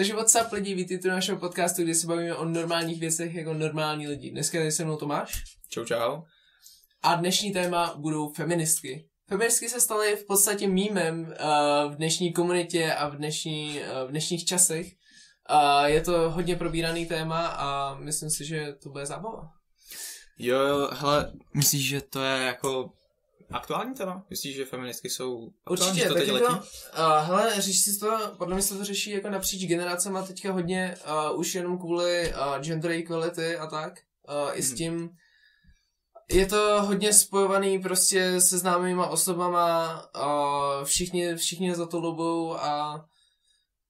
Takže WhatsApp lidi, vítejte do našeho podcastu, kde se bavíme o normálních věcech jako normální lidi. Dneska tady se mnou Tomáš. Čau, čau. A dnešní téma budou feministky. Feministky se staly v podstatě mýmem uh, v dnešní komunitě a v, dnešní, uh, v dnešních časech. Uh, je to hodně probíraný téma a myslím si, že to bude zábava. Jo, jo, hele, myslíš, že to je jako aktuální téma? Myslíš, že feministky jsou aktuální, Určitě, to teď tak letí? jako, uh, hele, řeší si to, podle mě se to řeší jako napříč generacema teďka hodně, uh, už jenom kvůli uh, gender equality a tak, uh, i s Mhm. tím, je to hodně spojovaný prostě se známýma osobama, uh, všichni, všichni za to lobou a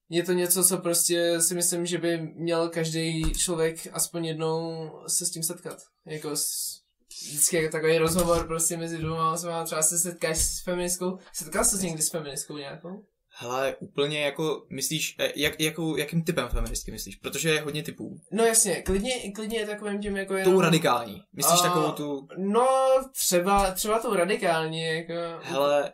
je to něco, co prostě si myslím, že by měl každý člověk aspoň jednou se s tím setkat. Jako s, vždycky je takový rozhovor prostě mezi dvěma osobama, třeba se setkáš s feministkou. Setkal jsi se někdy s feministkou nějakou? Hele, úplně jako, myslíš, eh, jak, jakou, jakým typem feministky myslíš? Protože je hodně typů. No jasně, klidně, klidně je takovým tím jako Tou radikální. Myslíš A- takovou tu, No, třeba, třeba tou radikální, jako... hele,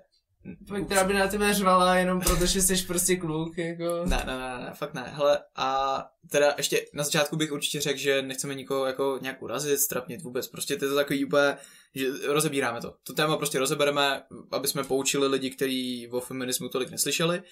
která by na tebe řvala jenom protože jsi prostě kluk, jako... Ne, ne, ne, ne, fakt ne. Hele, a teda ještě na začátku bych určitě řekl, že nechceme nikoho jako nějak urazit, strapnit vůbec. Prostě to je to takový úplně, že rozebíráme to. To téma prostě rozebereme, aby jsme poučili lidi, kteří o feminismu tolik neslyšeli.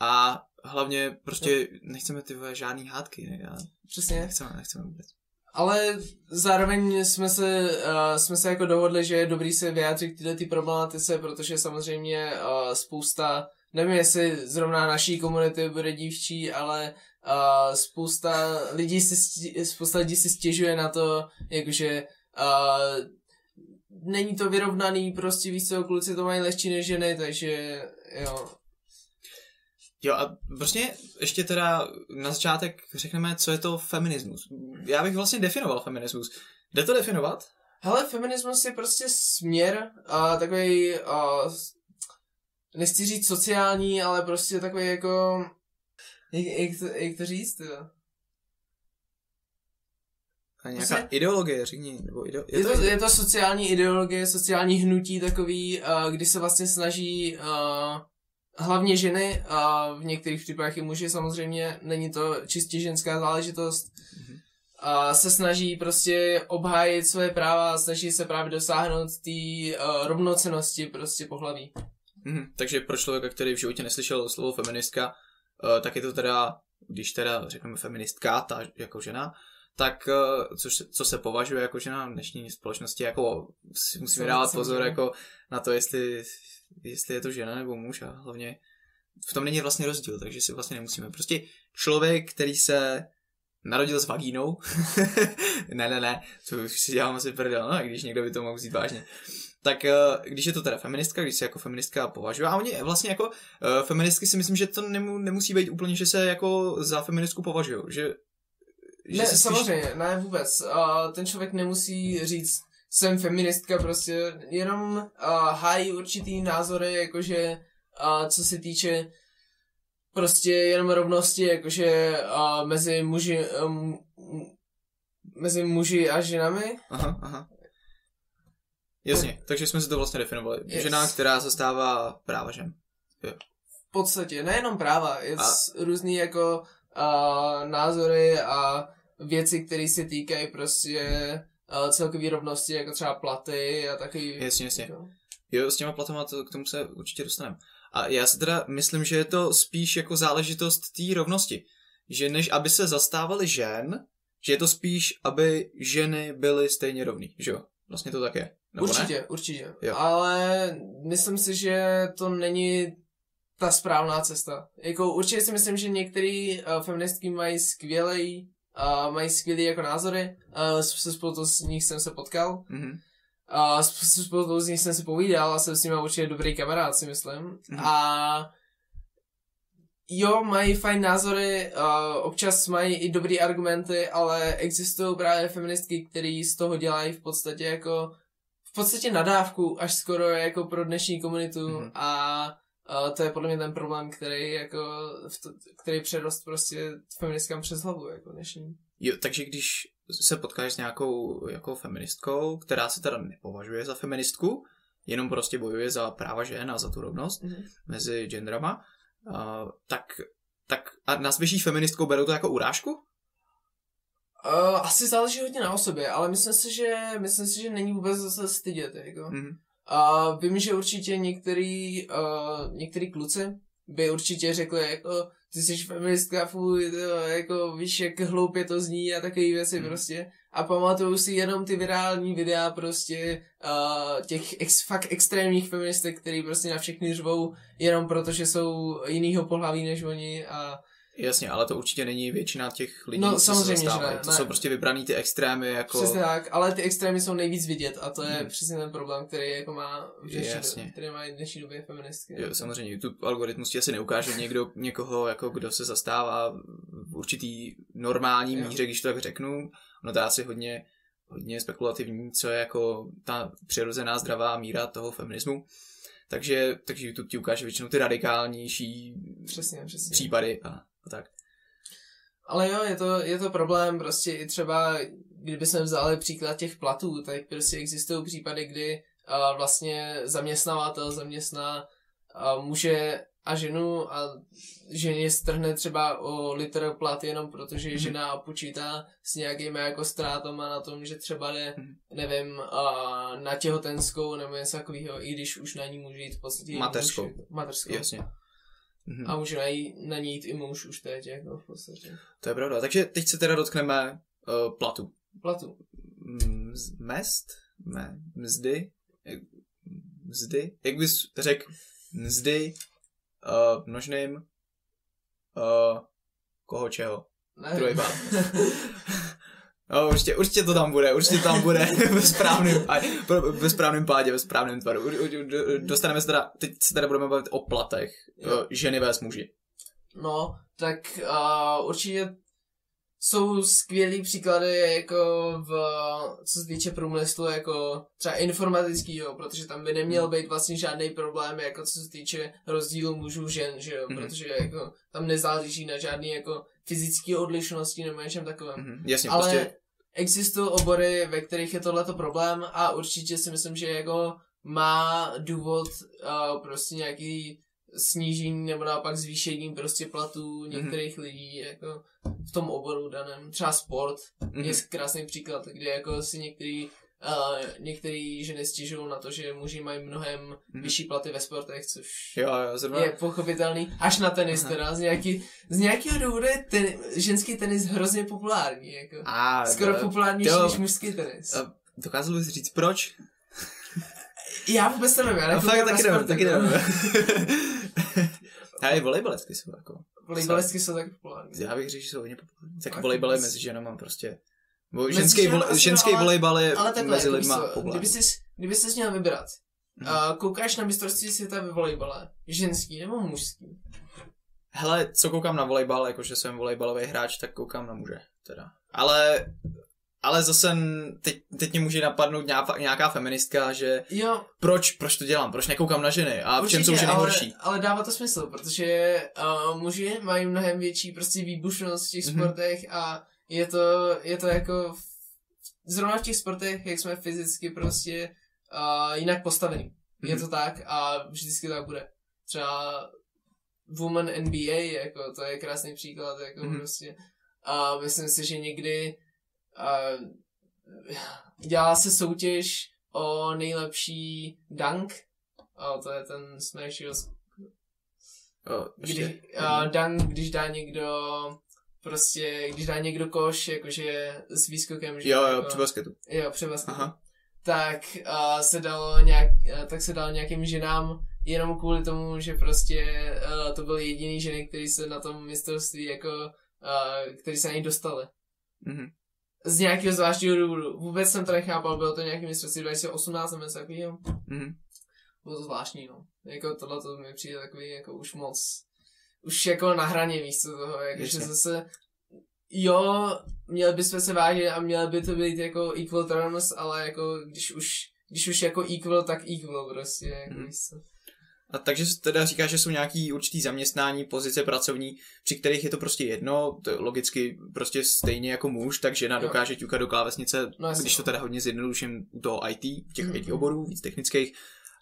A hlavně prostě nechceme ty žádný hádky. Ne? Já Přesně. nechceme, nechceme vůbec. Ale zároveň jsme se, uh, jsme se jako dohodli, že je dobrý se vyjádřit k této problematice, protože samozřejmě uh, spousta, nevím jestli zrovna naší komunity bude dívčí, ale uh, spousta lidí si, sti- spousta lidí si stěžuje na to, jakože uh, není to vyrovnaný, prostě víc co, kluci to mají lehčí než ženy, takže jo. Jo a prostě ještě teda na začátek řekneme, co je to feminismus. Já bych vlastně definoval feminismus. Jde to definovat? Hele, feminismus je prostě směr, uh, takový, uh, nechci říct sociální, ale prostě takový jako, jak, jak, to, jak to říct, jo? A nějaká Vlastně- ideologie, řekni. Nebo ideo... Je to, je to sociální ideologie, sociální hnutí takový, uh, kdy se vlastně snaží uh, hlavně ženy, a v některých případech i muži samozřejmě, není to čistě ženská záležitost, Mhm. a se snaží prostě obhájit své práva a snaží se právě dosáhnout té uh, rovnocenosti prostě pohlaví. Mhm, takže pro člověka, který v životě neslyšel slovo feministka, uh, tak je to teda, když teda řekneme feministka, ta jako žena, tak uh, což, se- co se považuje jako žena v dnešní společnosti, jako si musíme dávat pozor jako na to, jestli, jestli je to žena nebo muž a hlavně v tom není vlastně rozdíl, takže si vlastně nemusíme. Prostě člověk, který se narodil s vagínou, ne, ne, ne, to už si dělám asi prdel, no, i když někdo by to mohl vzít vážně. Tak eh, když je to teda feministka, když se jako feministka považuje, a oni vlastně jako eh, feministky si myslím, že to nemu, nemusí být úplně, že se jako za feministku považují, že, Ne, se spíš- samozřejmě, ne vůbec. Uh, ten člověk nemusí říct, jsem feministka, prostě jenom uh, hájí určitý názory, jakože uh, co se týče prostě jenom rovnosti, jakože uh, mezi muži, um, mezi muži a ženami. Aha, aha. Jasně, takže jsme si to vlastně definovali. Yes. Žena, která zastává práva žen. V podstatě, nejenom práva, je a... různý jako uh, názory a věci, které se týkají prostě uh, celkové rovnosti, jako třeba platy a takový. Jasně, jasně. jako- Jo, s těma platama to, k tomu se určitě dostaneme. A já si teda myslím, že je to spíš jako záležitost té rovnosti. Že než aby se zastávali žen, že je to spíš, aby ženy byly stejně rovný, že jo? Vlastně to tak je. Nebo určitě, Ne? určitě. Jo. Ale myslím si, že to není ta správná cesta. Jako určitě si myslím, že některé uh, feministky mají skvělý, uh, mají skvělý jako názory. Uh, se spoustu z nich jsem se potkal. Mhm. A s s nich jsem si povídal a jsem s nimi určitě dobrý kamarád, si myslím. Mhm. A jo, mají fajn názory, uh, občas mají i dobrý argumenty, ale existují právě feministky, které z toho dělají v podstatě jako v podstatě nadávku až skoro jako pro dnešní komunitu Mhm. a uh, to je podle mě ten problém, který jako v to, který přerost prostě feministkám přes hlavu jako dnešní. Jo, takže když se potkáš s nějakou jako feministkou, která se teda nepovažuje za feministku, jenom prostě bojuje za práva žen a za tu rovnost Mhm. mezi genderama, uh, tak, tak A nazvěší feministkou berou to jako urážku? Uh, asi záleží hodně na osobě, ale myslím si, že, myslím si, že není vůbec zase stydět, jako. Mm-hmm. A vím, že určitě některý, uh, některý kluci by určitě řekli, jako, ty jsi feministka, fuj, to, jako, víš, jak hloupě to zní a takové věci Mhm. prostě. A pamatuju si jenom ty virální videa prostě uh, těch ex, fakt extrémních feministek, který prostě na všechny řvou jenom proto, že jsou jinýho pohlaví než oni a Jasně, ale to určitě není většina těch lidí, No, co se samozřejmě, že zastávají. ne, To ne. jsou prostě vybraný ty extrémy, jako... Přesně tak, ale ty extrémy jsou nejvíc vidět a to je Hmm. přesně ten problém, který jako má v dnešní, Jasně. který má v dnešní době feministky. Jo, samozřejmě, YouTube algoritmus ti asi neukáže někdo, někoho, jako kdo se zastává v určitý normální Jo. míře, když to tak řeknu. No to je asi hodně, hodně spekulativní, co je jako ta přirozená zdravá míra toho feminismu. Takže, takže YouTube ti ukáže většinou ty radikálnější Přesně, přesně. případy a, a tak. Ale jo, je to, je to problém, prostě i třeba, kdyby jsme vzali příklad těch platů, tak prostě existují případy, kdy a vlastně zaměstnavatel zaměstná a muže a ženu a ženě strhne třeba o litr plat jenom protože Mhm. žena počítá s nějakými jako ztrátama na tom, že třeba jde, Mhm. nevím, a na těhotenskou nebo něco takového, i když už na ní může jít v podstatě Mateřskou. muž, mateřskou. Jasně. Mhm. A může na, jí, na ní jít i muž už teď, jako v podstatě. To je pravda. Takže teď se teda dotkneme uh, platu. Platu. Mz, mest? Me, mzdy? Mzdy? Jak bys řekl mzdy uh, množným uh, koho čeho? Ne. Pár. No, určitě, určitě to tam bude, určitě tam bude ve správném, ve správném pádě, ve správném tvaru. Dostaneme se teda, teď se teda budeme bavit o platech. Jo. Ženy vs muži. No, tak uh, určitě jsou skvělý příklady jako v, co se týče průmyslu, jako třeba informatickýho, protože tam by neměl Hmm. být vlastně žádný problém, jako co se týče rozdílu mužů žen, že jo, Mhm. protože jako tam nezáleží na žádný jako fyzické odlišnosti nebo něčem takovém. Mhm, Jasně, Ale prostě existují obory, ve kterých je tohleto problém a určitě si myslím, že jako má důvod uh, prostě nějaký snížení nebo naopak zvýšení prostě platů Mhm. některých lidí jako v tom oboru daném. Třeba sport mhm, je krásný příklad, kde jako si některý uh, některý ženy stěžují na to, že muži mají mnohem Mhm. vyšší platy ve sportech, což jo, jo, zrovna, je pochopitelný. Až na tenis Aha. teda, z, nějaký, z nějakého důvodu je ten, ženský tenis hrozně populární. Jako. a, Skoro eh, populárnější jo. než mužský tenis. A dokázal bys říct proč? Já vůbec to nevím, já nekoukám fakt taky nevím, taky jako. nevím. Ale volejbalistky jsou jako. Volejbalistky jsou tak populární. Já bych řekl, že jsou hodně populární. Tak volejbal je mezi ženama prostě. Bo Mezi ženský, vole, ženský volejbal je Ale takhle, mezi jako lidma populární. kdyby jsi, kdyby jsi měl vybrat, Mhm. uh, koukáš na mistrovství světa ve volejbale, ženský nebo mužský? Hele, co koukám na volejbal, jakože jsem volejbalový hráč, tak koukám na muže, teda. Ale, ale zase teď, teď mě může napadnout nějaká, nějaká feministka, že Jo, proč, proč to dělám, proč nekoukám na ženy a v čem jsou ženy ale, horší. ale dává to smysl, protože uh, muži mají mnohem větší prostě výbušnost v těch Mhm. sportech a je to, je to jako v, zrovna v těch sportech, jak jsme fyzicky prostě uh, jinak postavený. Je Mhm. to tak a vždycky tak bude. Třeba Woman NBA, jako to je krásný příklad, jako Mhm. prostě. A myslím si, že někdy uh, dělá se soutěž o nejlepší dunk, a to je ten smash, kdy, uh, dunk, když dá někdo prostě, když dá někdo koš, jakože s výskokem, že jo, jo, jako, při basketu. jo, při basketu Aha. tak uh, se dalo nějak, uh, tak se dal nějakým ženám jenom kvůli tomu, že prostě uh, to byly jediný ženy, který se na tom mistrovství jako, uh, který se na něj dostali. Mhm. Z nějakého zvláštního důvodu. Vůbec jsem to nechápal, bylo to nějaký mistrovství 2018 nebo něco takového. Mhm. Bylo to zvláštní, no. Jako tohle to mi přijde takový jako už moc, už jako na hraně místo toho, jakože zase jo, měli bychom se vážit a měly by to být jako equal terms, ale jako když už, když už jako equal, tak equal prostě, jako víš co. A takže teda říká, že jsou nějaký určitý zaměstnání, pozice pracovní, při kterých je to prostě jedno, to je logicky prostě stejně jako muž, tak žena Jo. dokáže ťukat do klávesnice, No když to no. teda hodně zjednoduším toho IT, těch Mhm. IT oborů, víc technických,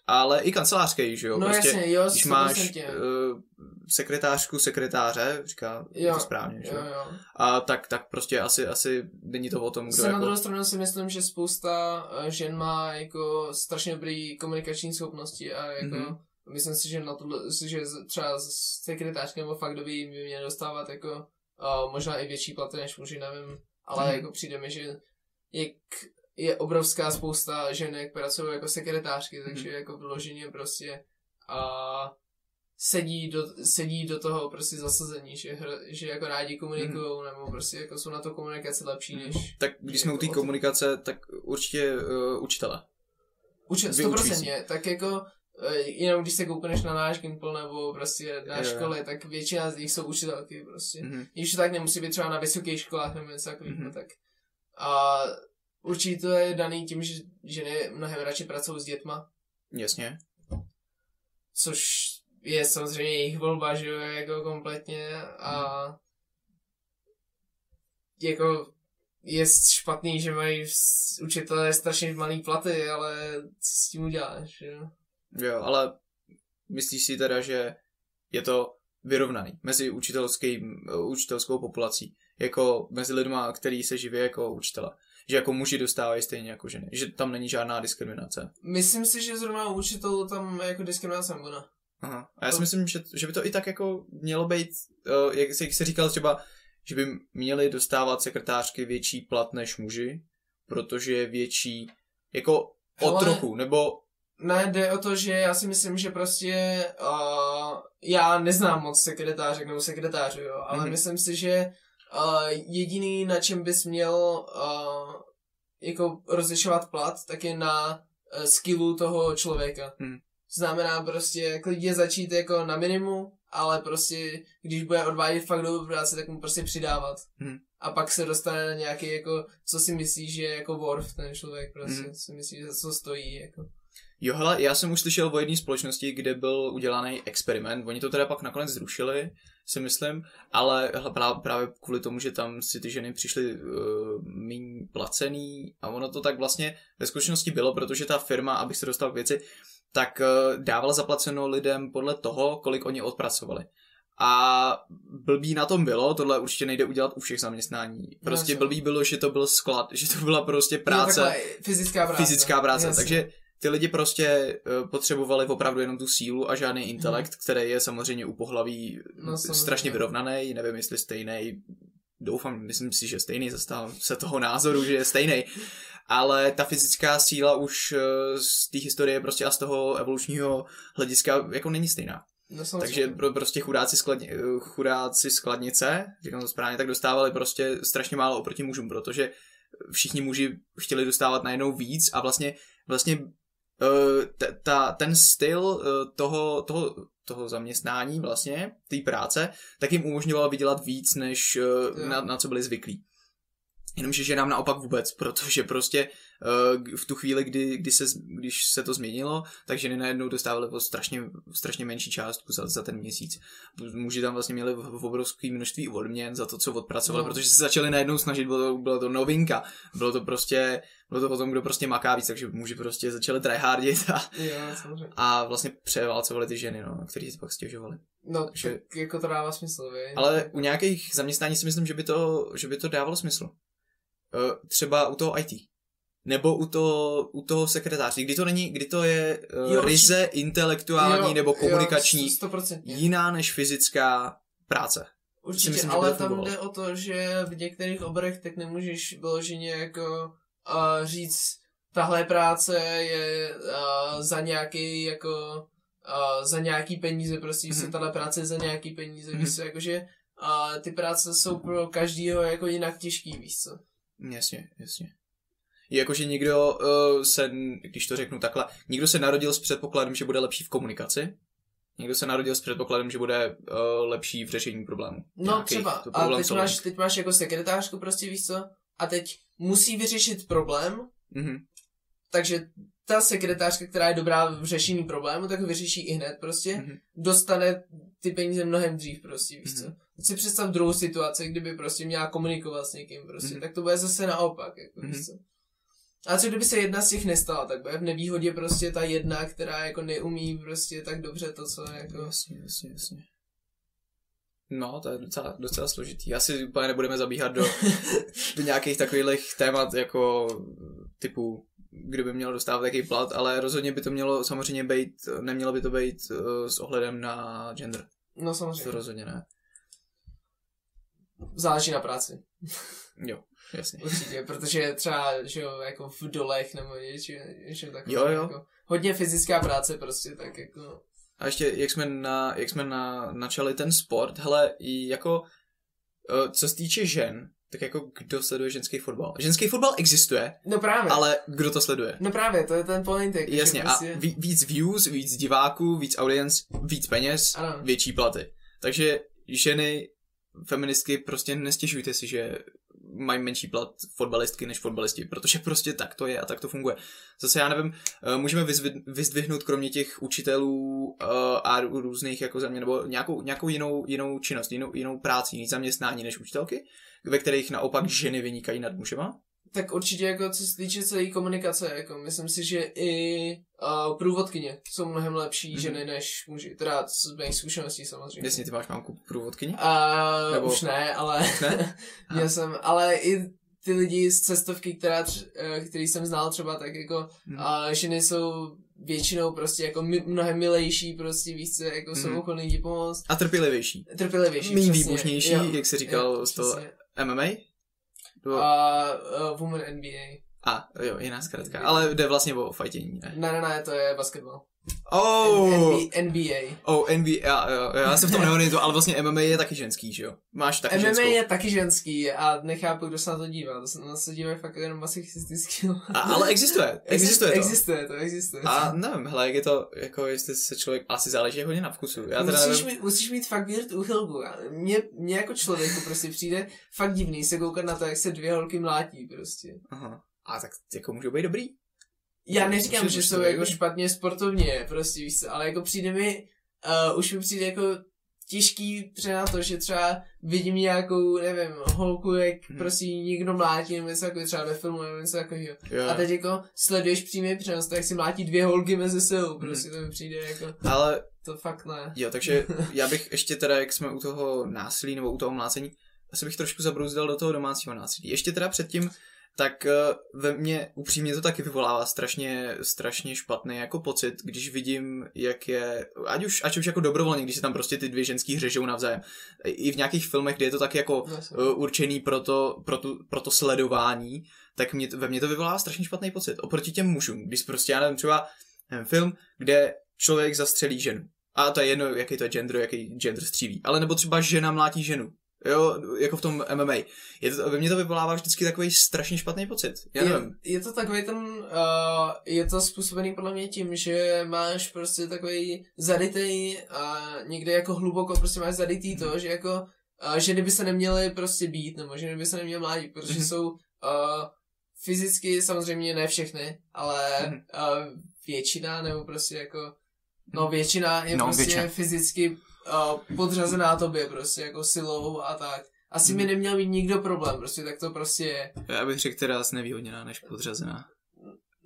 ale i kancelářských, že jo, No prostě, jasně, jo, když máš 100%. uh, sekretářku sekretáře, říká Jo, to správně, že? Jo, jo. A tak, tak prostě asi, asi není to o tom, kdo Se na jako... druhou stranu si myslím, že spousta eh, žen má jako strašně dobrý komunikační schopnosti a jako Mhm. myslím si, že na to, že třeba z sekretářky nebo fakt doby by měly dostávat jako uh, možná i větší platy než muži, nevím, ale Mhm. jako přijde mi, že je, k- je obrovská spousta žen, jak pracují jako sekretářky, takže jako vyloženě prostě a sedí do, sedí do toho prostě zasazení, že, hr, že jako rádi komunikují, nebo prostě jako jsou na to komunikaci lepší než Tak když jsme u té Jako o to- komunikace, tak určitě uh, učitele. Vyučující. 100%, tak jako eh, jenom když se koukneš na náš Gimple nebo prostě na jo. školy, tak většina z nich jsou učitelky prostě. Mhm. Když to tak nemusí být třeba na vysokých školách nebo něco takového, Mhm. tak a určitě to je daný tím, že ženy mnohem radši pracují s dětma, Jasně. což je samozřejmě jejich volba, že jo, jako kompletně a Mhm. jako je špatný, že mají učitelé strašně malý platy, ale co s tím uděláš, jo? Jo, ale myslíš si teda, že je to vyrovnaný mezi učitelským, eh, učitelskou populací, jako mezi lidma, který se živí jako učitele. Že jako muži dostávají stejně jako ženy. Že tam není žádná diskriminace. Myslím si, že zrovna u učitelů tam jako diskriminace nebude. Aha. A já si myslím, že, že by to i tak jako mělo být, eh, jak se, jak říkal třeba, že by měli dostávat sekretářky větší plat než muži, protože je větší, jako o Hele, trochu, nebo Ne, jde o to, že já si myslím, že prostě uh, já neznám moc sekretářek nebo sekretářů, jo, ale Mhm. mm-hmm. myslím si, že uh, jediný, na čem bys měl uh, jako rozlišovat plat, tak je na uh, skillu toho člověka. Mhm. Znamená prostě klidně začít jako na minimum, ale prostě když bude odvádět fakt dobrou práci, tak mu prostě přidávat. Mhm. A pak se dostane na nějaký jako, co si myslí, že je jako worth ten člověk prostě, Mhm. co si myslí, že za co stojí, jako. Jo, hele, já jsem už slyšel o jedné společnosti, kde byl udělaný experiment. Oni to teda pak nakonec zrušili, si myslím, ale hele, právě, kvůli tomu, že tam si ty ženy přišly uh, méně placený a ono to tak vlastně ve skutečnosti bylo, protože ta firma, abych se dostal k věci, tak uh, dávala zaplaceno lidem podle toho, kolik oni odpracovali. A blbý na tom bylo, tohle určitě nejde udělat u všech zaměstnání. Prostě Jasně. blbý bylo, že to byl sklad, že to byla prostě práce Jo, fyzická práce. fyzická práce, Jasně. takže ty lidi prostě uh, potřebovali opravdu jenom tu sílu a žádný intelekt, hmm. který je samozřejmě u pohlaví No, no, samozřejmě. strašně vyrovnaný, nevím jestli stejný, doufám, myslím si, že stejný, zastávám se toho názoru, že je stejný, ale ta fyzická síla už uh, z té historie prostě a z toho evolučního hlediska jako není stejná. No. Takže pro, prostě chudáci, skladni, eh, chudáci skladnice, říkám to správně, tak dostávali prostě strašně málo oproti mužům, protože všichni muži chtěli dostávat najednou víc a vlastně, vlastně eh, t- ta, ten styl eh, toho, toho, toho zaměstnání vlastně, té práce, tak jim umožňoval vydělat víc, než eh, na, na co byli zvyklí. Jenomže ženám naopak vůbec, protože prostě uh, v tu chvíli, kdy, kdy se, když se to změnilo, tak ženy najednou dostávaly o strašně, strašně menší částku za, za ten měsíc. Muži tam vlastně měli v, v obrovské množství odměn za to, co odpracovali, No. protože se začali najednou snažit, bylo to, bylo to novinka, bylo to prostě, bylo to o tom, kdo prostě maká víc, takže muži prostě začali tryhardit a, Jo, a vlastně převálcovali ty ženy, no, který si pak stěžovali. No, Že- tak jako to dává smysl, vy? Ale u nějakých zaměstnání si myslím, že by to, že by to dávalo smysl. Eh, Třeba u toho IT. Nebo u toho, u toho sekretářství, kdy to není, kdy to je uh, Jo, ryze intelektuální Jo, nebo jo, komunikační, sto- stoprocentně. jiná než fyzická práce. Určitě, myslím, ale tam fungovalo. jde o to, že v některých oborech tak nemůžeš vyloženě jako uh, říct, tahle práce je uh, za nějaký jako uh, za nějaký peníze, prostě mm-hmm. Mhm. tahle práce je za nějaký peníze, Mhm. víš co, jakože uh, ty práce jsou pro každýho jako jinak těžký, víš co. Jasně, jasně. Je jako, že někdo uh, se, když to řeknu takhle, někdo se narodil s předpokladem, že bude lepší v komunikaci, někdo se narodil s předpokladem, že bude uh, lepší v řešení problémů. No Nějakých, třeba, a teď máš, teď máš jako sekretářku prostě, víš co, a teď musí vyřešit problém, Mhm, takže ta sekretářka, která je dobrá v řešení problému, tak ho vyřeší i hned prostě, Mhm. dostane ty peníze mnohem dřív prostě, víš co. Mhm. Teď si představ druhou situaci, kdyby prostě měla komunikovat s někým prostě, Mhm. tak to bude zase naopak, jako Mhm. víš co. A co kdyby se jedna z těch nestala, tak bude v nevýhodě prostě ta jedna, která jako neumí prostě tak dobře to, co jako... Jasně, jasně, jasně. No, to je docela, docela složitý. Asi úplně nebudeme zabíhat do, do nějakých takových témat jako typu kdo by měl dostávat jaký plat, ale rozhodně by to mělo samozřejmě být, nemělo by to být uh, s ohledem na gender. No samozřejmě. To rozhodně ne. Záleží na práci. Jo, jasně. Určitě, protože třeba, že jo, jako v dolech nebo něčem, něčem takovým. Jo, jo. Jako, hodně fyzická práce prostě, tak jako... A ještě, jak jsme, na, jak jsme na, načali ten sport, hele, i jako, uh, co se týče žen, tak jako kdo sleduje ženský fotbal? Ženský fotbal existuje, No právě. ale kdo to sleduje? No právě, to je ten point. Jako, Jasně, a prostě... ví- víc views, víc diváků, víc audience, víc peněz, Ano. větší platy. Takže ženy, feministky, prostě nestěžujte si, že mají menší plat fotbalistky než fotbalisti, protože prostě tak to je a tak to funguje. Zase já nevím, eh, můžeme vyzdvihnout kromě těch učitelů eh, a rů- různých jako země, nebo nějakou, nějakou jinou, jinou činnost, jinou, jinou práci, jiný zaměstnání než učitelky, ve kterých naopak ženy vynikají nad mužema? Tak určitě jako co se týče celé komunikace, jako myslím si, že i uh, průvodkyně jsou mnohem lepší Mhm. mm-hmm. ženy než muži. Teda z mých zkušeností samozřejmě. Jasně, ty máš mámku průvodkyni? A Nebo- už ne, ale Ne? měl jsem, ale i ty lidi z cestovky, která, tř- eh, který jsem znal třeba, tak jako Mhm. a ženy jsou většinou prostě jako mi, mnohem milejší, prostě víš co, jako jsou Mhm. ochotný ti pomoct. A trpělivější. Trpělivější, Méně výbušnější, Jo, jak jsi říkal, jo, z toho. MMA? Nebo... A uh, Woman NBA. A, jo, jiná zkrátka. Ale jde vlastně o fightění, ne? Ne, ne, ne, to je basketbal. Oh! NBA, NBA. Oh, NBA, já, já jsem v tom neorientuju, ale vlastně MMA je taky ženský, že jo? Máš taky MMA ženskou. je taky ženský a nechápu, kdo se na to dívá. To se na to se dívají fakt jenom masochistický. A, ale existuje, existuje to. Existuje to, existuje. A nevím, hele, jak je to, jako jestli se člověk, asi záleží hodně na vkusu. Já teda musíš, nevím, mít, musíš mít fakt vírt úchylku. Mně, mně jako člověku prostě přijde fakt divný se koukat na to, jak se dvě holky mlátí prostě. aha. A tak jako můžou být dobrý? Já neříkám, že jsou jako špatně sportovně, prostě víš co, ale jako přijde mi, uh, už mi přijde jako těžký třeba to, že třeba vidím nějakou, nevím, holku, jak Hmm. hmm. prostě někdo mlátí, nebo něco takového, třeba ve filmu, nebo něco takového. Jo. A teď jako sleduješ přímý přenos, tak si mlátí dvě holky mezi Hmm. sebou, prostě to mi přijde jako, Ale to fakt ne. Jo, takže já bych ještě teda, jak jsme u toho násilí nebo u toho mlácení, asi bych trošku zabrouzdal do toho domácího násilí. Ještě teda předtím, tak eh, ve mně upřímně to taky vyvolává strašně, strašně špatný jako pocit, když vidím, jak je, ať už, ať už jako dobrovolně, když se tam prostě ty dvě ženský hřežou navzájem. I v nějakých filmech, kde je to tak jako Vlastně. uh, určený pro to, pro, tu, pro to sledování, tak mě, ve mně to vyvolává strašně špatný pocit. Oproti těm mužům, když prostě, já nevím, třeba nevím, film, kde člověk zastřelí ženu. A to je jedno, jaký to je gender, jaký gender střílí. Ale nebo třeba žena mlátí ženu. Jo, jako v tom MMA. Je to, ve mně to vyvolává vždycky takový strašně špatný pocit. Já nevím. Je, je to takový ten, uh, je to způsobený podle mě tím, že máš prostě takový zaditej a někde jako hluboko prostě máš zaditý to, že jako uh, ženy by se neměly prostě být, nebo ženy by se neměly mládit, protože Mhm. jsou uh, fyzicky samozřejmě ne všechny, ale Mhm. uh, většina, nebo prostě jako, no většina je No, prostě většina. fyzicky uh, podřazená tobě prostě jako silou a tak. Asi mi neměl mít nikdo problém, prostě tak to prostě je. Já bych řekl teda znevýhodněná než podřazená.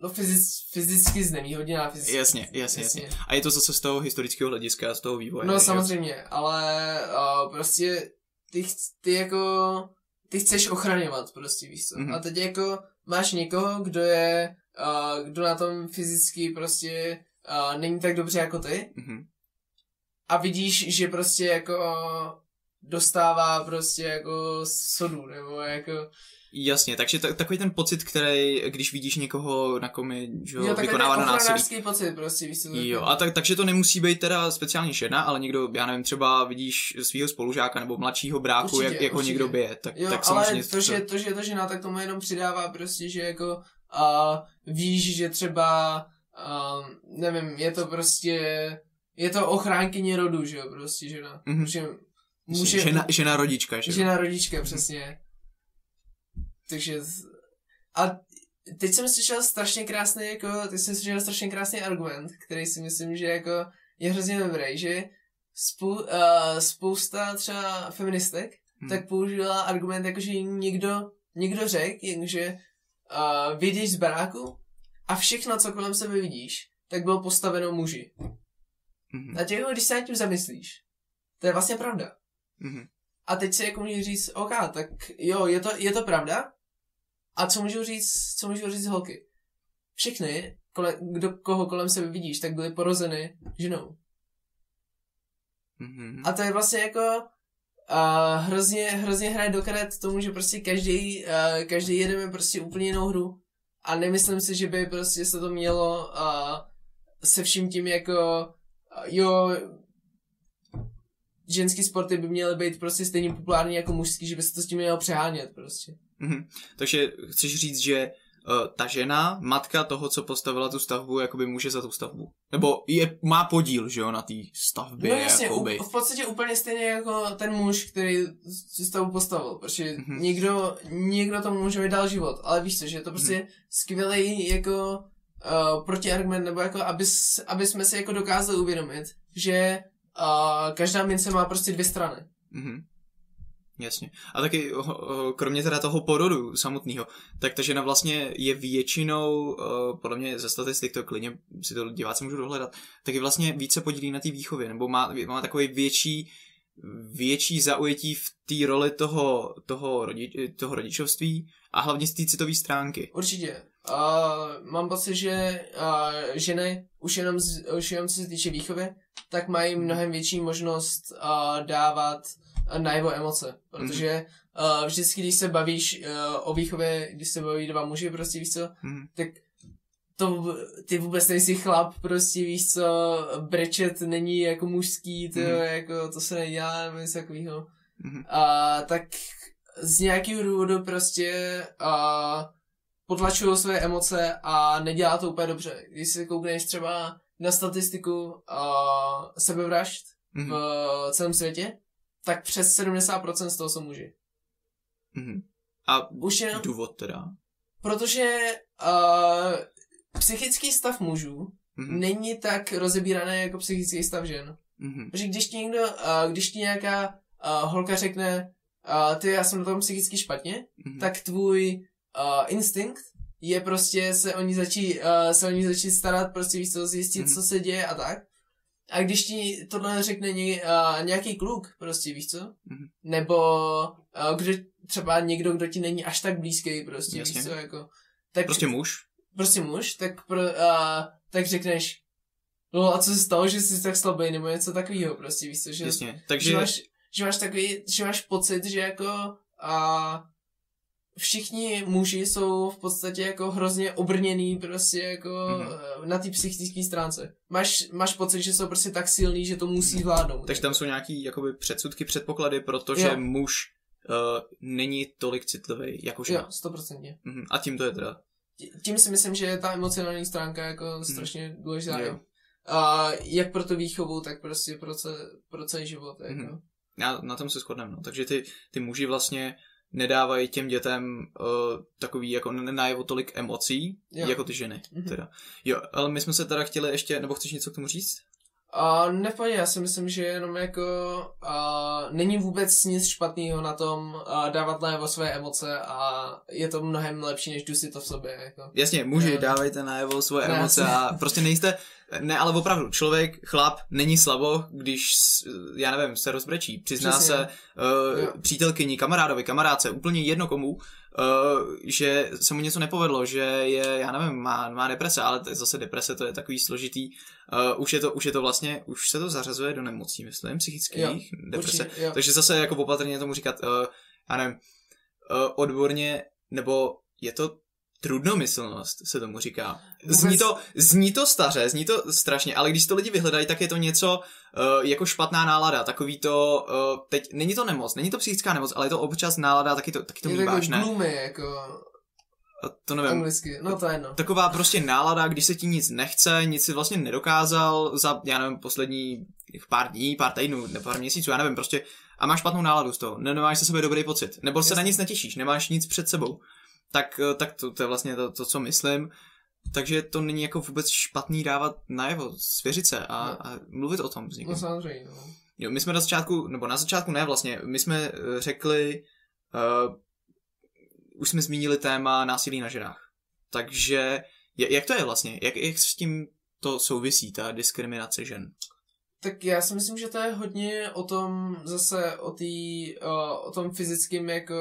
No fyzic, fyzicky znevýhodněná. Fyzicky, Jasně, jasně, jasně. A je to zase z toho historického hlediska, z toho vývoje. No že jo? samozřejmě, ale uh, prostě ty, ty jako, ty chceš ochraňovat prostě, víš co. Mhm. A teď jako máš někoho, kdo je, uh, kdo na tom fyzicky prostě uh, není tak dobře jako ty Mhm. A vidíš, že prostě jako dostává prostě jako sodu, nebo jako... Jasně, takže ta, takový ten pocit, který, když vidíš někoho, na kom je že jo, ten vykonáváno násilí. pocit prostě, víš. Jo, a tak, takže to nemusí být teda speciálně žena, ale někdo, já nevím, třeba vidíš svého spolužáka nebo mladšího bráku, Určitě, jak, jak ho někdo bije, tak, Jo, tak ale samozřejmě to, že, to, že je to žena, tak tomu jenom přidává prostě, že jako a víš, že třeba a, nevím, je to prostě je to ochránkyně rodu, že jo, prostě žena. Mhm. Může, může, žena, žena rodička, že jo? žena rodička, přesně. Takže a teď jsem slyšel strašně krásný, jako, teď jsem slyšel strašně krásný argument, který si myslím, že jako je hrozně dobrý, že spou, uh, spousta třeba feministek Hmm. tak použila argument, jako že někdo, někdo řekl, že uh, vyjdeš z baráku a všechno, co kolem sebe vidíš, tak bylo postaveno muži. Mhm. A těch, když se nad tím zamyslíš, to je vlastně pravda. Mhm. A teď si jako může říct, OK, tak jo, je to, je to pravda. A co můžu říct, co můžu říct holky? Všechny, kole, kdo, koho kolem sebe vidíš, tak byly porozeny ženou. Mhm. A to je vlastně jako uh, hrozně, hrozně hraje do karet tomu, že prostě každý, uh, každý jedeme prostě úplně jinou hru. A nemyslím si, že by prostě se to mělo uh, se vším tím jako jo, ženský sporty by měly být prostě stejně populární jako mužský, že by se to s tím mělo přehánět prostě. Mhm. Takže chceš říct, že uh, ta žena, matka toho, co postavila tu stavbu, jakoby může za tu stavbu. Nebo je, má podíl, že jo, na té stavbě, No jasně, jakoby. u, v podstatě úplně stejně jako ten muž, který si stavu postavil, protože Mhm. někdo, někdo tomu mužovi dal život, ale víš co, že je to prostě skvělý jako uh, protiargument, nebo jako abys, aby jsme si jako dokázali uvědomit, že uh, každá mince má prostě dvě strany. Mhm. Jasně. A taky kromě teda toho porodu samotného, tak ta žena vlastně je většinou, o, podle mě ze statistik to klidně si to diváci můžu dohledat, tak je vlastně více podílí na té výchově, nebo má, má takový větší větší zaujetí v té roli toho, toho, rodi, toho rodičovství a hlavně z té citové stránky. Určitě. Uh, mám pocit, že uh, ženy už jenom, z, už jenom co se týče výchovy, tak mají mnohem větší možnost uh, dávat uh, najevo emoce, protože uh, vždycky, když se bavíš uh, o výchově, když se baví dva muži, prostě víš co, Mhm. tak to, ty vůbec nejsi chlap, prostě víš co, brečet není jako mužský, to, Mhm. jako, to se nedělá, nebo něco takového. Mhm. A tak z nějakého důvodu prostě a potlačují své emoce a nedělá to úplně dobře. Když se koukneš třeba na statistiku a sebevražd Mhm. v celém světě, tak přes 70% z toho jsou muži. Mhm. A Už jenom, důvod teda? protože uh, psychický stav mužů Mhm. není tak rozebíraný jako psychický stav žen. Mhm. Protože když ti někdo, uh, když ti nějaká uh, holka řekne, uh, ty já jsem na tom psychicky špatně, Mhm. tak tvůj uh, instinkt je prostě se o ní začít, uh, se o ní začít starat, prostě víc co zjistit, Mhm. co se děje a tak. A když ti tohle řekne ně, uh, nějaký kluk, prostě víš co? Mhm. Nebo uh, kdo, třeba někdo, kdo ti není až tak blízký, prostě Jasně. víš co, jako. Tak, Prostě muž? prostě muž, tak, pro, uh, tak řekneš, no a co se stalo, že jsi tak slabý, nebo něco takového, prostě víš co, že, Jasně. že, Takže... máš, že máš takový, že máš pocit, že jako a všichni muži jsou v podstatě jako hrozně obrněný prostě jako Mhm. mm-hmm. na té psychické stránce. Máš, máš pocit, že jsou prostě tak silný, že to musí zvládnout. Takže tam jsou nějaký jakoby předsudky, předpoklady, protože Jo. muž uh, není tolik citlivý jako žena. Jo, stoprocentně. Mhm. A tím to je teda. Tí- Tím si myslím, že je ta emocionální stránka jako strašně důležitá. Jo. A jak pro tu výchovu, tak prostě pro, ce, pro celý život. Jako. Mhm. Já, na tom se shodneme, no. Takže ty, ty muži vlastně nedávají těm dětem uh, takový jako najevo tolik emocí, Jo. jako ty ženy. Mhm. Teda. Jo, ale my jsme se teda chtěli ještě, nebo chceš něco k tomu říct? A nepoň, já si myslím, že jenom jako a, není vůbec nic špatného na tom a, dávat najevo své emoce a je to mnohem lepší, než dusit to v sobě. Jako. Jasně, muži, Ne. dávejte najevo svoje Ne, emoce jasně. a prostě nejste, ne, ale opravdu, člověk, chlap, není slabo, když, já nevím, se rozbrečí, přizná Přesně. se Jo. uh, přítelkyni, kamarádovi, kamarádce, úplně jedno komu, uh, že se mu něco nepovedlo, že je, já nevím, má, má deprese, ale to je zase deprese, to je takový složitý, uh, už je to, už je to vlastně, už se to zařazuje do nemocí, myslím, psychických, Jo, deprese, Určitě, jo. takže zase jako opatrně tomu říkat, uh, já nevím, uh, odborně, nebo je to trudnomyslnost, se tomu říká. Zní to, zní to staře, zní to strašně, ale když to lidi vyhledají, tak je to něco uh, jako špatná nálada, takový to, uh, teď není to nemoc, není to psychická nemoc, ale je to občas nálada, taky to, taky to je to míváš, jako ne? gloomy, jako A To nevím, anglicky. No to je jedno. taková prostě nálada, když se ti nic nechce, nic si vlastně nedokázal za, já nevím, poslední pár dní, pár týdnů, nebo pár měsíců, já nevím, prostě a máš špatnou náladu z toho, ne, nemáš se sebe dobrý pocit, nebo se Jasně. na nic netěšíš, nemáš nic před sebou, tak, eh, tak to, to je vlastně to, to, co myslím, takže to není jako vůbec špatný dávat najevo, svěřit se a, No. a mluvit o tom s někým. No samozřejmě, no. Jo, my jsme na začátku, nebo na začátku ne vlastně, my jsme eh, řekli, uh, už jsme zmínili téma násilí na ženách. Takže je- jak to je vlastně? Jak, jak s tím to souvisí, ta diskriminace žen? tak já si myslím, že to je hodně o tom zase o, tý, o, o tom fyzickém jako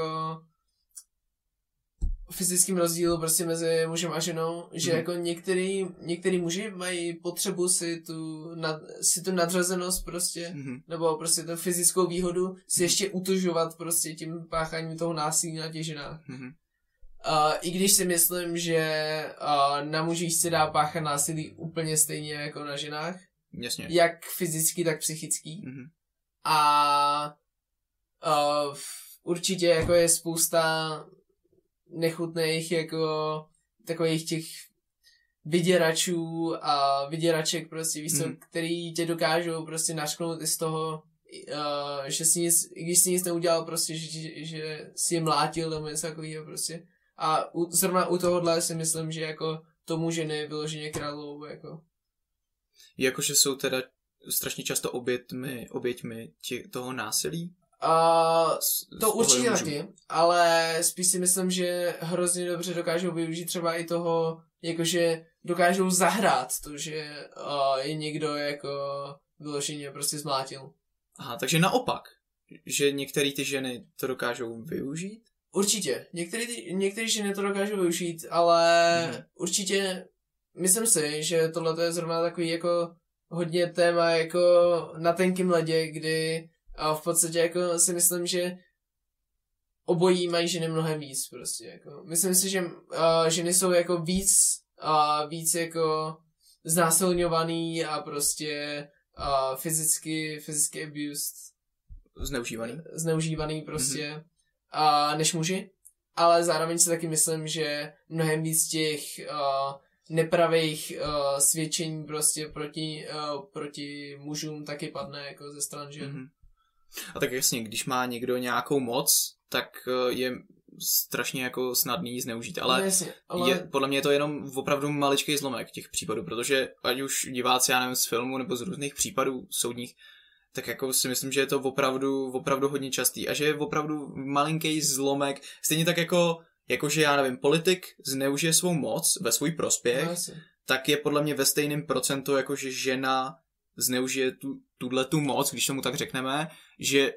fyzickým rozdílu prostě mezi mužem a ženou, že Mhm. jako některý, některý muži mají potřebu si tu, nad, si tu nadřazenost prostě, Mhm. nebo prostě tu fyzickou výhodu si ještě utužovat prostě tím pácháním toho násilí na těch ženách. Mhm. Uh, I když si myslím, že uh, na mužích se dá páchat násilí úplně stejně jako na ženách, Jasně. jak fyzický, tak psychický. Mhm. A uh, určitě jako je spousta nechutných jako takových těch vyděračů a vyděraček prostě, víš Mhm. který tě dokážou prostě našknout i z toho, uh, že si nic, i když si nic neudělal prostě, že, že, že si je mlátil nebo něco takového prostě. A u, zrovna u tohohle si myslím, že jako tomu ženy vyloženě královou jako. Jakože jsou teda strašně často oběťmi, oběťmi tě, toho násilí? To určitě taky, ale spíš si myslím, že hrozně dobře dokážou využít třeba i toho, jakože dokážou zahrát to, že uh, je někdo jako vyloženě prostě zmlátil. Aha, takže naopak, že některé ty ženy to dokážou využít? Určitě. Některý ženy to dokážou využít, ale Mhm. určitě myslím si, že tohle je zrovna takový jako hodně téma jako na tenkým ledě, kdy a v podstatě jako si myslím, že obojí mají ženy mnohem víc prostě jako. Myslím si, že uh, ženy jsou jako víc uh, víc jako znásilňovaný a prostě uh, fyzicky, fyzicky abused Zneužívaný? zneužívaný prostě, mm-hmm. a, než muži. Ale zároveň si taky myslím, že mnohem víc těch uh, nepravých uh, svědčení prostě proti, uh, proti mužům taky padne jako ze stran žen. Mhm. A tak jasně, když má někdo nějakou moc, tak eh, je strašně jako snadný zneužít, ale no, jasně, ale... Je, podle mě je to jenom opravdu maličký zlomek těch případů, protože ať už diváci, já nevím, z filmu nebo z různých případů soudních, tak jako si myslím, že je to opravdu, opravdu hodně častý a že je opravdu malinký zlomek, stejně tak jako, jako že já nevím, politik zneužije svou moc ve svůj prospěch, no, jasně. tak je podle mě ve stejném procentu, jako že žena zneužije tu, tuhle tu moc, když tomu tak řekneme, že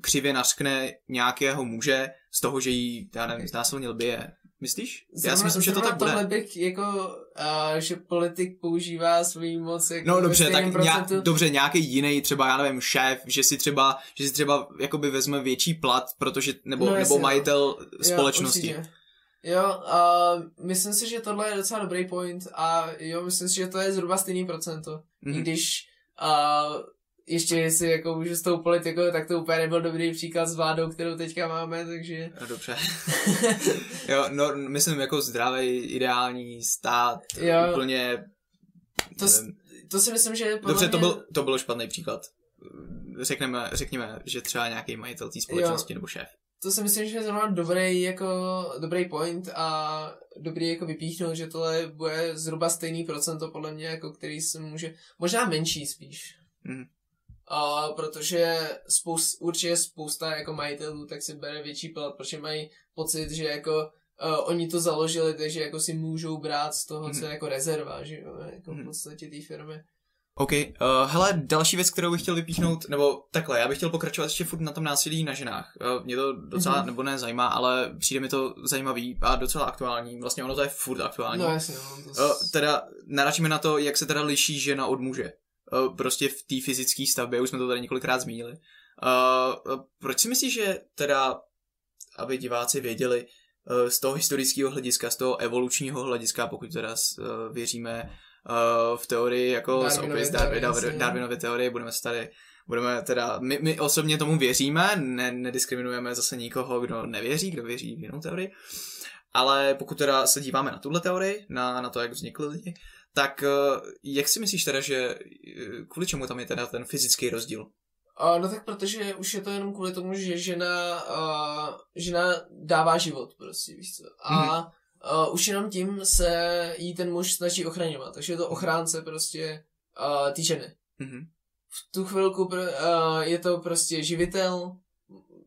křivě nařkne nějakého muže z toho, že jí, já nevím, znásilnil bije. Myslíš? Já si myslím, že to zrovna tak bude. tohle bych jako, uh, že politik používá svůj moc jako No dobře, tak nějak, dobře, nějaký jiný, třeba já nevím, šéf, že si třeba, že si třeba jakoby vezme větší plat, protože, nebo, No, nebo jasně, no. majitel Jo, společnosti. určitě. Jo, a myslím si, že tohle je docela dobrý point a jo, myslím si, že to je zhruba stejný procento. Mm-hmm. I Mhm. když a, ještě si jako můžu s tou politikou, tak to úplně nebyl dobrý příklad s vládou, kterou teďka máme, takže... No, dobře. jo, no, myslím jako zdravý, ideální stát, Jo. úplně, To, nevím. to si myslím, že podle Dobře, to mě... byl, to byl špatný příklad. Řekneme, řekněme, že třeba nějaký majitel té společnosti nebo šéf. To si myslím, že je zrovna dobrý, jako, dobrý point a dobrý jako vypíchnout, že tohle bude zhruba stejný procento podle mě, jako který se může, možná menší spíš. Mhm. A protože spoust, určitě spousta jako majitelů tak si bere větší plat, protože mají pocit, že jako uh, oni to založili, takže jako si můžou brát z toho, co je jako rezerva, že jo, jako v Mhm. podstatě té firmy. OK, uh, hele, další věc, kterou bych chtěl vypíchnout, nebo takhle, já bych chtěl pokračovat ještě furt na tom násilí na ženách. Uh, mě to docela, Mhm. nebo ne zajímá, ale přijde mi to zajímavý a docela aktuální. Vlastně ono to je furt aktuální. No jasně, no, to Uh, teda narážíme na to, jak se teda liší žena od muže. Uh, prostě v té fyzické stavbě, už jsme to tady několikrát zmínili. Uh, uh, proč si myslíš, že teda, aby diváci věděli, uh, z toho historického hlediska, z toho evolučního hlediska, pokud teda uh, věříme uh, v teorii jako Darwinově opis teorii, Darwin, jasně. Darwinově teorie, budeme se tady Budeme teda, my, my osobně tomu věříme, ne, nediskriminujeme zase nikoho, kdo nevěří, kdo věří v jinou teorii. Ale pokud teda se díváme na tuhle teorii, na, na to, jak vznikly lidi, tak eh, jak si myslíš teda, že eh, kvůli čemu tam je teda ten fyzický rozdíl? No tak protože už je to jenom kvůli tomu, že žena, uh, žena dává život prostě, víš co. A Mhm. Uh, už jenom tím se jí ten muž snaží ochraňovat, takže je to ochránce prostě uh, ty ženy. Mhm. V tu chvilku pr- uh, je to prostě živitel,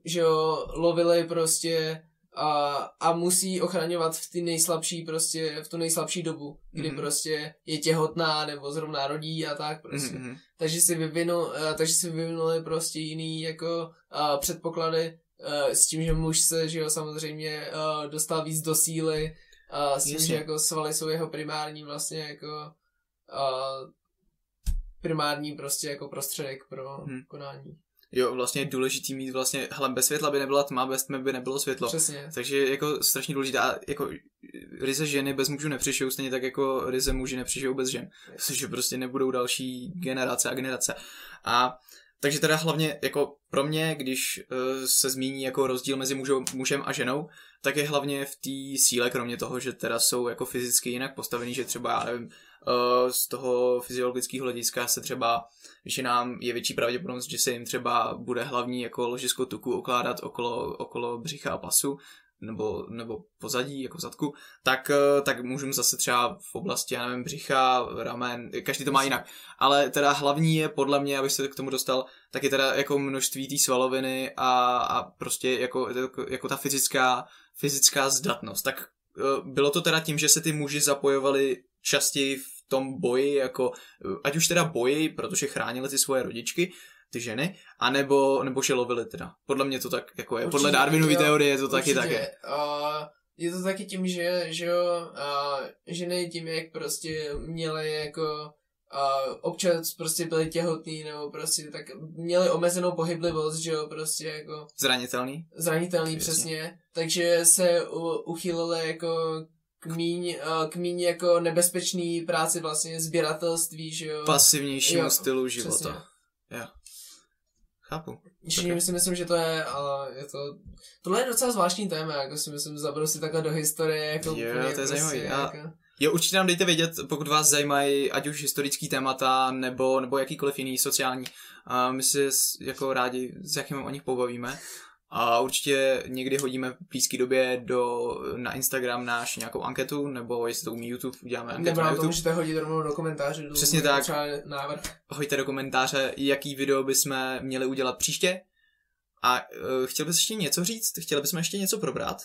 že jo, lovili prostě a, a musí ochraňovat v ty nejslabší prostě, v tu nejslabší dobu, kdy mm-hmm. prostě je těhotná nebo zrovna rodí a tak prostě. Mm-hmm. Takže si vyvinul, uh, takže si vyvinuli prostě jiný jako uh, předpoklady uh, s tím, že muž se, že jo, samozřejmě uh, dostal víc do síly, uh, s tím, že jako svaly jsou jeho primární vlastně jako uh, primární prostě jako prostředek pro hmm. konání. Jo, vlastně je důležitý mít vlastně, hele, bez světla by nebyla tma, bez tmy by nebylo světlo. Přesně. Takže jako strašně důležité. A jako ryze ženy bez mužů nepřišou, stejně tak jako ryze muži nepřišou bez žen. Což prostě nebudou další generace a generace. A takže teda hlavně jako pro mě, když uh, se zmíní jako rozdíl mezi mužou, mužem a ženou, tak je hlavně v té síle, kromě toho, že teda jsou jako fyzicky jinak postavení, že třeba, já nevím, uh, z toho fyziologického hlediska se třeba, že nám je větší pravděpodobnost, že se jim třeba bude hlavní jako ložisko tuku okládat okolo, okolo břicha a pasu, nebo, nebo pozadí, jako zadku, tak, eh, tak můžu zase třeba v oblasti, já nevím, břicha, ramen, každý to má jinak. Ale teda hlavní je podle mě, abych se k tomu dostal, tak je teda jako množství té svaloviny a, a prostě jako, jako, jako ta fyzická, fyzická zdatnost. Tak eh, bylo to teda tím, že se ty muži zapojovali častěji v tom boji, jako, eh, ať už teda boji, protože chránili ty svoje rodičky, ty ženy, anebo, nebo že lovili teda. Podle mě to tak jako je. Určitě, Podle Darwinovy teorie je to určitě. taky také. Uh, je to taky tím, že, že jo, uh, ženy tím, jak prostě měly jako uh, občas prostě byly těhotný nebo prostě tak měli omezenou pohyblivost, že jo, prostě jako... Zranitelný? Zranitelný, přesně. přesně. Takže se u, uchýlili jako k míň, k míň jako nebezpečný práci vlastně sběratelství, že jo. Pasivnějšímu jo, stylu života. Přesně. Jo. Chápu. Všichni si myslím, že to je, ale je to... Tohle je docela zvláštní téma, jako si myslím, zabrousit takhle do historie, jako jo, to je prostě, zajímavý. Jako... Jo, určitě nám dejte vědět, pokud vás zajímají ať už historický témata, nebo, nebo jakýkoliv jiný sociální. A my si jako rádi s jakým o nich pobavíme. A určitě někdy hodíme v blízké době do, na Instagram náš nějakou anketu, nebo jestli to umí YouTube, uděláme anketu Nebo na YouTube. to můžete hodit rovnou do komentáře. Do Přesně tak. Návrh. Hoďte do komentáře, jaký video bychom měli udělat příště. A uh, chtěl bys ještě něco říct? Chtěli bychom ještě něco probrat?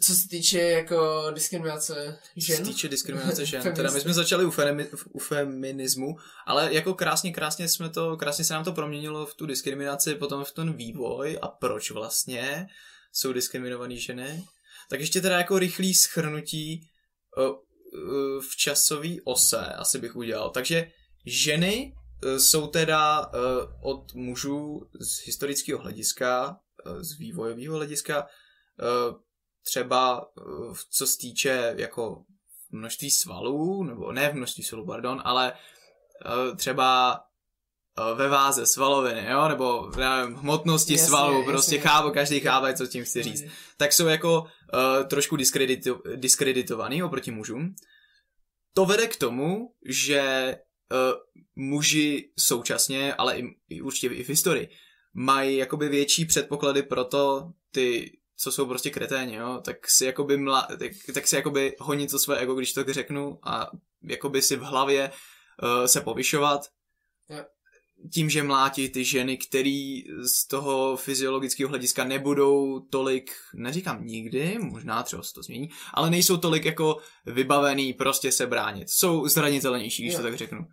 Co se týče jako diskriminace žen? Co se týče diskriminace žen, teda my jsme začali u, femi, u feminismu, ale jako krásně, krásně jsme to, krásně se nám to proměnilo v tu diskriminaci, potom v ten vývoj a proč vlastně jsou diskriminované ženy. Tak ještě teda jako rychlý schrnutí v časový ose asi bych udělal. Takže ženy e, jsou teda od mužů z historického hlediska, z vývojového hlediska, třeba co se týče jako množství svalů, nebo ne v množství svalů, pardon, ale třeba ve váze svaloviny, jo, nebo nevím, hmotnosti jasně, svalů, prostě jasně, chápu, každý chápe, co tím chci říct, tak jsou jako uh, trošku diskredito, diskreditovaný oproti mužům. To vede k tomu, že uh, muži současně, ale i, i určitě i v historii, mají jakoby větší předpoklady pro to, ty co jsou prostě kreténi, jo, tak si jakoby, mla, tak, tak si jakoby honit to své ego, když to tak řeknu a jakoby si v hlavě uh, se povyšovat. Yeah. Tím, že mlátí ty ženy, který z toho fyziologického hlediska nebudou tolik, neříkám nikdy, možná třeba se to změní, ale nejsou tolik jako vybavený prostě se bránit. Jsou zranitelnější, když yeah. to tak řeknu.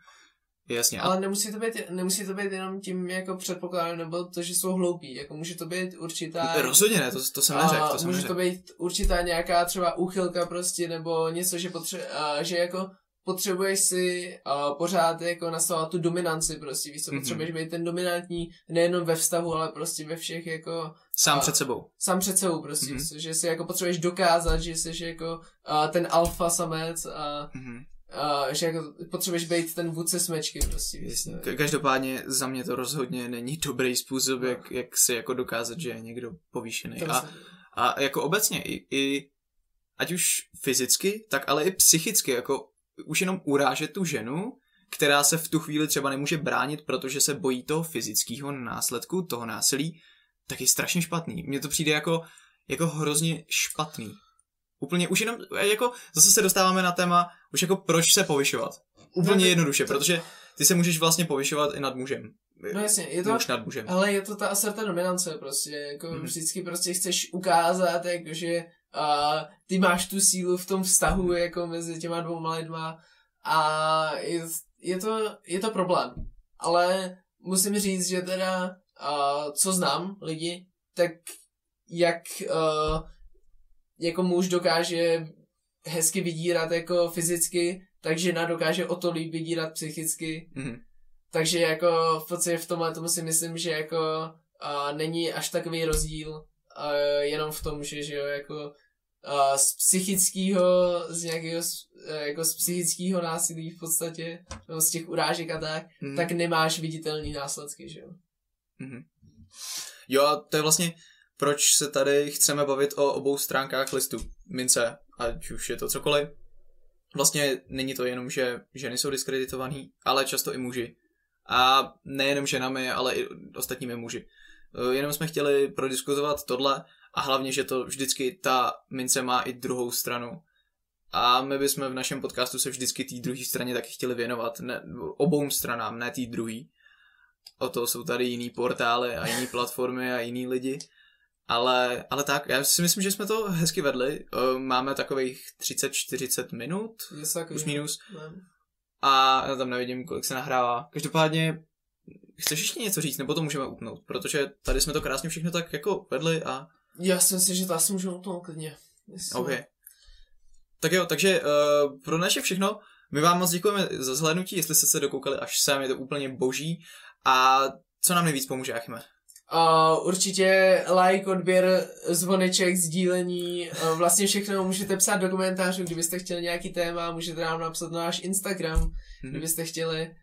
Jasně. Ale nemusí to být, nemusí to být jenom tím jako předpokladem, nebo to, že jsou hloupí. Jako může to být určitá... Rozhodně ne, to, to jsem neřekl. To jsem může neřekl. to být určitá nějaká třeba úchylka prostě, nebo něco, že, potře- uh, že jako potřebuješ si uh, pořád jako nastavovat tu dominanci prostě, víš co, mm-hmm. potřebuješ být ten dominantní nejenom ve vztahu, ale prostě ve všech jako... Sám uh, před sebou. Sám před sebou prostě, mm-hmm. že si jako potřebuješ dokázat, že jsi jako uh, ten alfa samec a mm-hmm Uh, že jako potřebuješ být ten vůdce smečky prostě. Každopádně za mě to rozhodně není dobrý způsob, no. jak, jak si jako dokázat, že je někdo povýšený. A, a jako obecně i, i ať už fyzicky, tak ale i psychicky, jako už jenom urážet tu ženu, která se v tu chvíli třeba nemůže bránit, protože se bojí toho fyzického následku, toho násilí, tak je strašně špatný. Mně to přijde jako, jako hrozně špatný. Úplně už jenom, jako zase se dostáváme na téma, už jako proč se povyšovat. Úplně jednoduše, protože ty se můžeš vlastně povyšovat i nad mužem. No jasně, je to, Muž nad mužem. ale je to ta aserta dominance prostě, jako Mhm. vždycky prostě chceš ukázat, jako že uh, ty máš tu sílu v tom vztahu jako mezi těma dvouma lidma a je, je, to, je to problém. Ale musím říct, že teda, uh, co znám lidi, tak jak uh, jako muž dokáže hezky vydírat jako fyzicky, tak žena dokáže o to líp vydírat psychicky. Mhm. Takže jako v podstatě v tomhle tomu si myslím, že jako uh, není až takový rozdíl uh, jenom v tom, že, že jo, jako uh, z psychického, z nějakého, uh, jako z psychického násilí v podstatě, nebo z těch urážek a tak, Mhm. tak nemáš viditelný následky, že jo. Mhm. Jo a to je vlastně, proč se tady chceme bavit o obou stránkách listu mince, ať už je to cokoliv. Vlastně není to jenom, že ženy jsou diskreditovaný, ale často i muži. A nejenom ženami, ale i ostatními muži. Eh, Jenom jsme chtěli prodiskutovat tohle a hlavně, že to vždycky ta mince má i druhou stranu. A my bychom v našem podcastu se vždycky té druhé straně taky chtěli věnovat. Ne, obou stranám, ne té druhé. O to jsou tady jiný portály a jiný platformy a jiný lidi. Ale, ale tak, já si myslím, že jsme to hezky vedli. Eh, Máme takových 30-40 minut, Něco takového. plus minus. Ne. A já tam nevidím, kolik se nahrává. Každopádně, chceš ještě něco říct, nebo to můžeme upnout? Protože tady jsme to krásně všechno tak jako vedli a... Já si myslím, že to asi můžu utnout klidně. Jestli- OK. Tak jo, takže uh, pro naše všechno. My vám moc děkujeme za zhlédnutí, jestli jste se dokoukali až sem, je to úplně boží. A co nám nejvíc pomůže, Achime? Uh, určitě like, odběr, zvoneček, sdílení, uh, vlastně všechno můžete psát do komentářů, kdybyste chtěli nějaký téma, můžete nám napsat na náš Instagram, Mhm. kdybyste chtěli.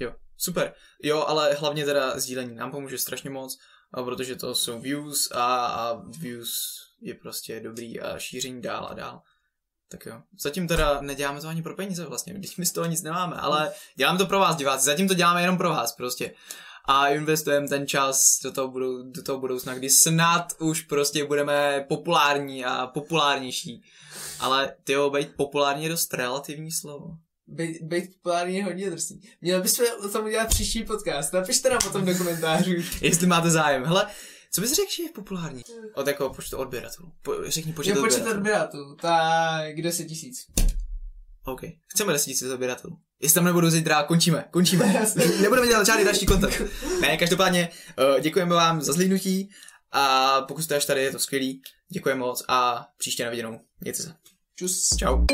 Jo, super. Jo, ale hlavně teda sdílení nám pomůže strašně moc, protože to jsou views a, a views je prostě dobrý a šíření dál a dál. Tak jo. Zatím teda neděláme to ani pro peníze vlastně, když my z toho nic nemáme, ale děláme to pro vás, diváci. Zatím to děláme jenom pro vás prostě. A investujeme ten čas do toho, budou, do toho budoucna, kdy snad už prostě budeme populární a populárnější. Ale ty jo, být populární je dost relativní slovo. Být, být populární je hodně drsný. Měli bychom o tom udělat příští podcast, napište nám potom do komentářů. Jestli máte zájem. Hele, co bys řekl, že je populární? Od jako počtu odběratelů. Po, řekni počet Je počet odběratelů. odběratelů, tak 10 tisíc. OK. Chceme 10 000 odběratelů. Jestli tam nebudou zítra, končíme, končíme. Nebudeme dělat žádný další content. Ne, každopádně uh, děkujeme vám za zhlídnutí a pokud jste až tady, je to skvělý. Děkujeme moc a příště na viděnou. Mějte se. Čus. Čau.